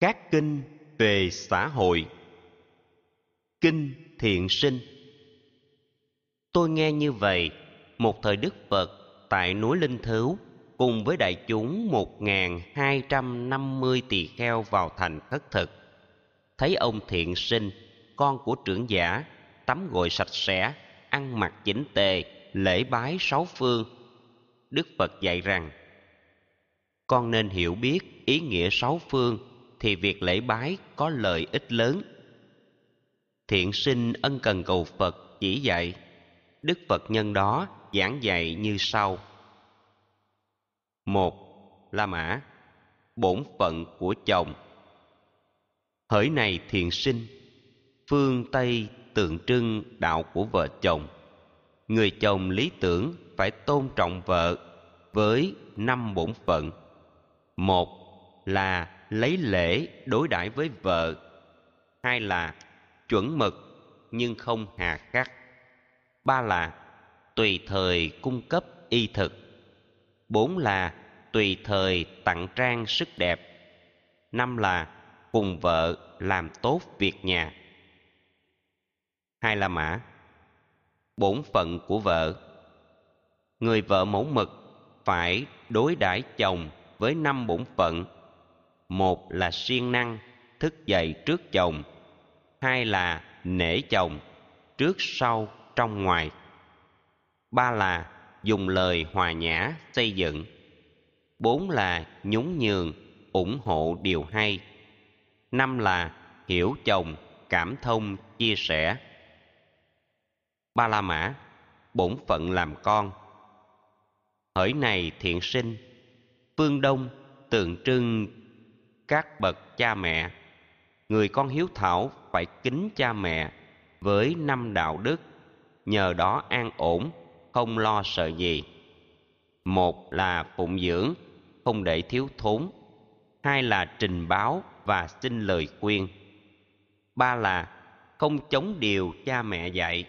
các kinh về xã hội. Kinh thiện sinh. Tôi nghe như vậy, một thời đức phật tại núi linh thứu cùng với đại chúng một nghìn hai trăm năm mươi tỳ kheo vào thành khất thực. Thấy ông thiện sinh, con của trưởng giả, tắm gội sạch sẽ, ăn mặc chỉnh tề, lễ bái sáu phương, đức phật dạy rằng, con nên hiểu biết ý nghĩa sáu phương thì việc lễ bái có lợi ích lớn. Thiện sinh ân cần cầu phật chỉ dạy, đức phật nhân đó giảng dạy như sau. Một, la mã, bổn phận của chồng. Hỡi này thiện sinh, phương tây tượng trưng đạo của vợ chồng. Người chồng lý tưởng phải tôn trọng vợ với năm bổn phận. Một là lấy lễ đối đãi với vợ. Hai là chuẩn mực, nhưng không hà khắc. Ba là tùy thời cung cấp y thực. Bốn là tùy thời tặng trang sức đẹp. Năm là cùng vợ làm tốt việc nhà. Hai là mã, bổn phận của vợ. Người vợ mẫu mực phải đối đãi chồng với năm bổn phận một là siêng năng, thức dậy trước chồng. Hai là nể chồng, trước sau trong ngoài. Ba là dùng lời hòa nhã xây dựng. Bốn là nhún nhường, ủng hộ điều hay. Năm là hiểu chồng, cảm thông, chia sẻ. Ba la mã, bổn phận làm con. Hỡi này thiện sinh, phương đông, tượng trưng các bậc cha mẹ. Người con hiếu thảo phải kính cha mẹ với năm đạo đức, nhờ đó an ổn, không lo sợ gì. Một là phụng dưỡng, không để thiếu thốn. Hai là trình báo và xin lời khuyên. Ba là không chống điều cha mẹ dạy.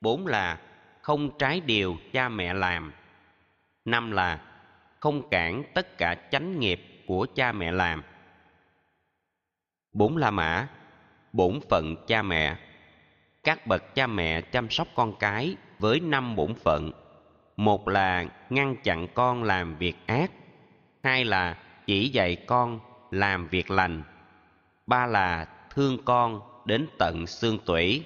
Bốn là không trái điều cha mẹ làm. Năm là không cản tất cả chánh nghiệp của cha mẹ làm. Bốn la mã, bổn phận cha mẹ. Các bậc cha mẹ chăm sóc con cái với năm bổn phận. Một là ngăn chặn con làm việc ác. Hai là chỉ dạy con làm việc lành. Ba là thương con đến tận xương tủy.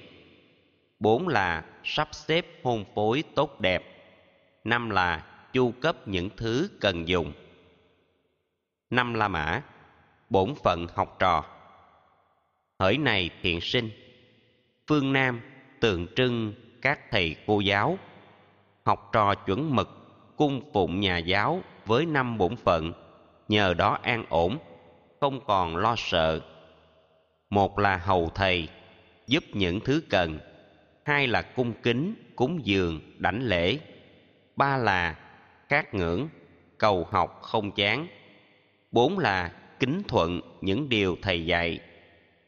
Bốn là sắp xếp hôn phối tốt đẹp. Năm là chu cấp những thứ cần dùng. Năm la mã, bổn phận học trò. Hỡi này thiện sinh, phương nam tượng trưng các thầy cô giáo. Học trò chuẩn mực, cung phụng nhà giáo với năm bổn phận, nhờ đó an ổn, không còn lo sợ. Một là hầu thầy, giúp những thứ cần. Hai là cung kính, cúng dường, đảnh lễ. Ba là khát ngưỡng, cầu học không chán. Bốn là kính thuận những điều thầy dạy.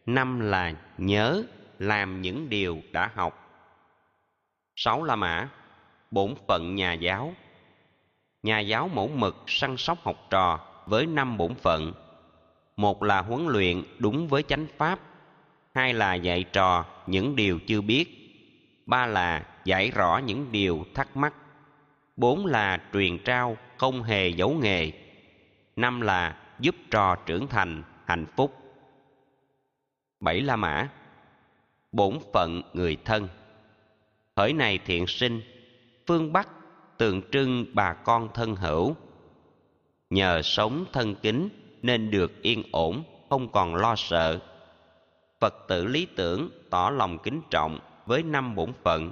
Năm là nhớ làm những điều đã học. Sáu là mã, bổn phận nhà giáo. Nhà giáo mẫu mực săn sóc học trò với năm bổn phận. Một là huấn luyện đúng với chánh pháp. Hai là dạy trò những điều chưa biết. Ba là giải rõ những điều thắc mắc bốn là truyền trao không hề giấu nghề, năm là giúp trò trưởng thành, hạnh phúc. Bảy la mã, bổn phận người thân. Hỡi này thiện sinh, phương bắc tượng trưng bà con thân hữu. Nhờ sống thân kính nên được yên ổn, không còn lo sợ. Phật tử lý tưởng tỏ lòng kính trọng với năm bổn phận.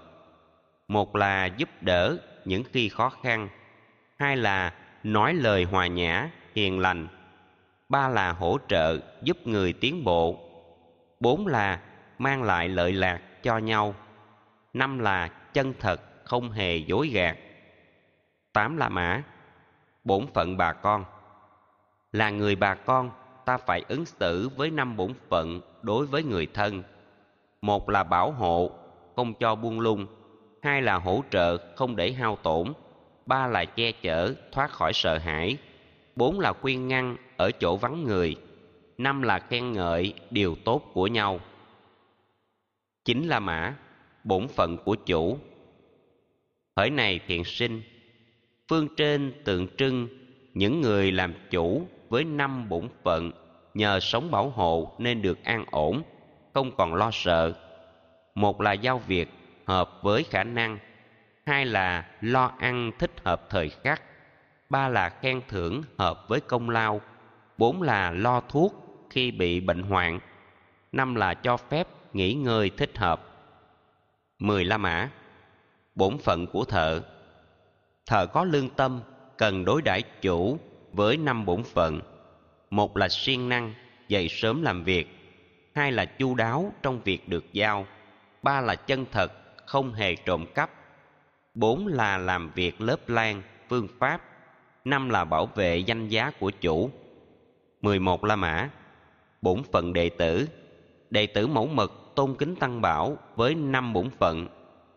Một là giúp đỡ những khi khó khăn. Hai là nói lời hòa nhã, hiền lành. Ba là hỗ trợ, giúp người tiến bộ. Bốn là mang lại lợi lạc cho nhau. Năm là chân thật, không hề dối gạt. Tám là mã, bổn phận bà con. Là người bà con, ta phải ứng xử với năm bổn phận đối với người thân. Một là bảo hộ, không cho buông lung hai là hỗ trợ, không để hao tổn. Ba là che chở, thoát khỏi sợ hãi. Bốn là khuyên ngăn, ở chỗ vắng người. Năm là khen ngợi, điều tốt của nhau. Chính là mã, bổn phận của chủ. Hỡi này thiện sinh, phương trên tượng trưng những người làm chủ với năm bổn phận, nhờ sống bảo hộ nên được an ổn, không còn lo sợ. Một là giao việc hợp với khả năng. Hai là lo ăn thích hợp thời khắc. Ba là khen thưởng hợp với công lao. Bốn là lo thuốc khi bị bệnh hoạn. Năm là cho phép nghỉ ngơi thích hợp. Mười la mã, bổn phận của thợ. Thợ có lương tâm, cần đối đãi chủ với năm bổn phận. Một là siêng năng, dậy sớm làm việc. Hai là chu đáo trong việc được giao. Ba là chân thật không hề trộm cắp. Bốn là làm việc lớp lan, phương pháp. Năm là bảo vệ danh giá của chủ. Mười một la mã. Bổn phận đệ tử. Đệ tử mẫu mực tôn kính tăng bảo với năm bổn phận.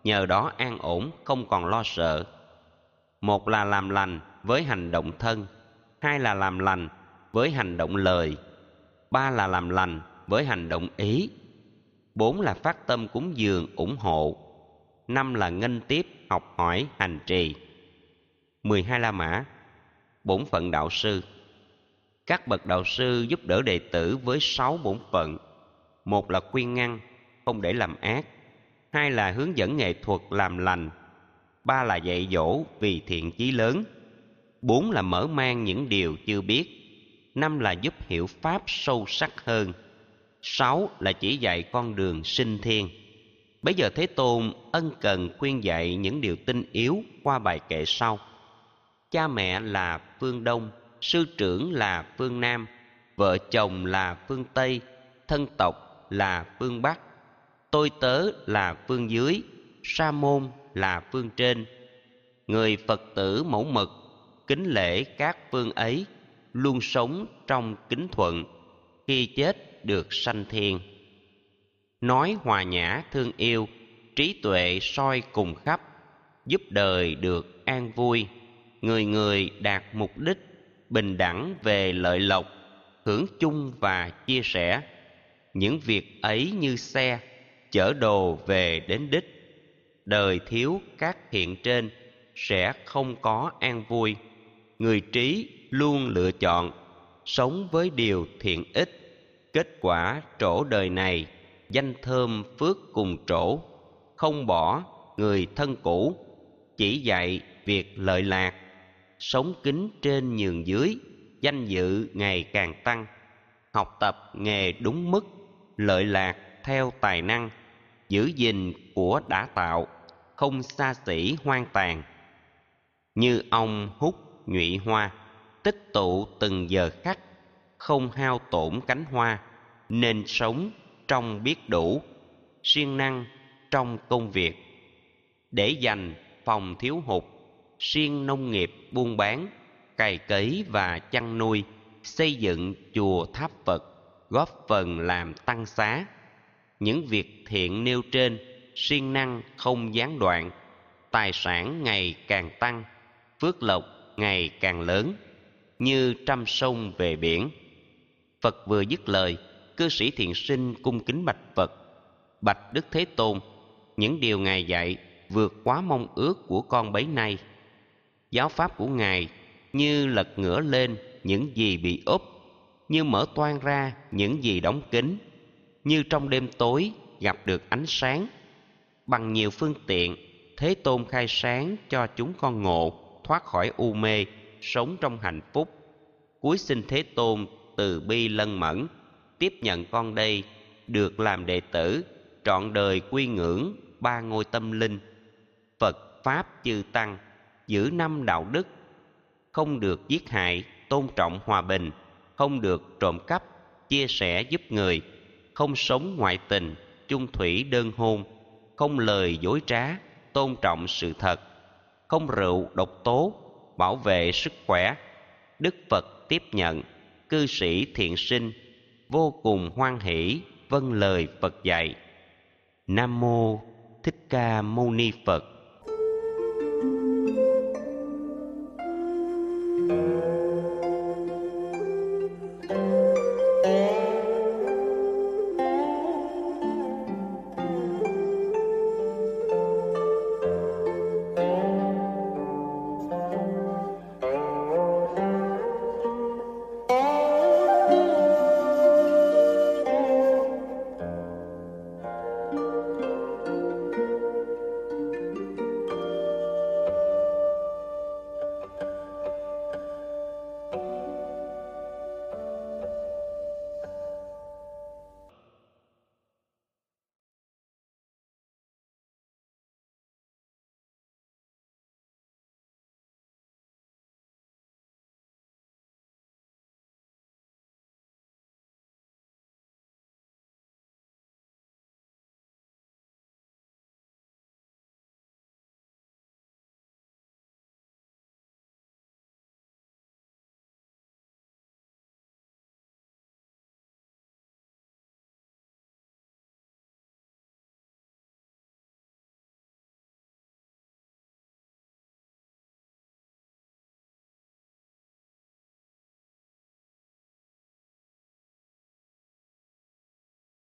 Nhờ đó an ổn, không còn lo sợ. Một là làm lành với hành động thân. Hai là làm lành với hành động lời. Ba là làm lành với hành động ý. Bốn là phát tâm cúng dường ủng hộ năm là nghênh tiếp học hỏi hành trì. mười hai la mã, bổn phận đạo sư. Các bậc đạo sư giúp đỡ đệ tử với sáu bổn phận. Một là khuyên ngăn, không để làm ác. Hai là hướng dẫn nghệ thuật làm lành. Ba là dạy dỗ vì thiện chí lớn. Bốn là mở mang những điều chưa biết. Năm là giúp hiểu pháp sâu sắc hơn. Sáu là chỉ dạy con đường sinh thiên bây giờ thế tôn ân cần khuyên dạy những điều tinh yếu qua bài kệ sau. Cha mẹ là phương đông, sư trưởng là phương nam, vợ chồng là phương tây, thân tộc là phương bắc. Tôi tớ là phương dưới, sa môn là phương trên. Người phật tử mẫu mực, kính lễ các phương ấy, luôn sống trong kính thuận, khi chết được sanh thiên nói hòa nhã thương yêu, trí tuệ soi cùng khắp, giúp đời được an vui. Người người đạt mục đích, bình đẳng về lợi lộc, hưởng chung và chia sẻ. Những việc ấy như xe, chở đồ về đến đích. Đời thiếu các hiện trên, sẽ không có an vui. Người trí luôn lựa chọn, sống với điều thiện ích. Kết quả trổ đời này danh thơm phước cùng trổ, không bỏ người thân cũ, chỉ dạy việc lợi lạc, sống kính trên nhường dưới, danh dự ngày càng tăng, học tập nghề đúng mức, lợi lạc theo tài năng, giữ gìn của đã tạo, không xa xỉ hoang tàn. Như ông hút nhụy hoa, tích tụ từng giờ khắc, không hao tổn cánh hoa, nên sống trong biết đủ, siêng năng trong công việc. Để dành phòng thiếu hụt, siêng nông nghiệp buôn bán, cày cấy và chăn nuôi, xây dựng chùa tháp phật, góp phần làm tăng xá. Những việc thiện nêu trên, siêng năng không gián đoạn, tài sản ngày càng tăng, phước lộc ngày càng lớn, như trăm sông về biển. Phật vừa dứt lời cư sĩ thiện sinh cung kính bạch phật, bạch đức thế tôn, những điều ngài dạy vượt quá mong ước của con bấy nay. Giáo pháp của ngài như lật ngửa lên những gì bị úp, như mở toan ra những gì đóng kín, như trong đêm tối gặp được ánh sáng. Bằng nhiều phương tiện, thế tôn khai sáng cho chúng con ngộ, thoát khỏi u mê, sống trong hạnh phúc. Cuối sinh thế tôn từ bi lân mẫn tiếp nhận con đây, được làm đệ tử, trọn đời quy ngưỡng ba ngôi tâm linh. Phật pháp chư tăng, giữ năm đạo đức, không được giết hại, tôn trọng hòa bình, không được trộm cắp, chia sẻ giúp người, không sống ngoại tình, chung thủy đơn hôn, không lời dối trá, tôn trọng sự thật, không rượu độc tố, bảo vệ sức khỏe. Đức phật tiếp nhận, cư sĩ thiện sinh vô cùng hoan hỷ vâng lời phật dạy. Nam mô thích ca mâu ni phật.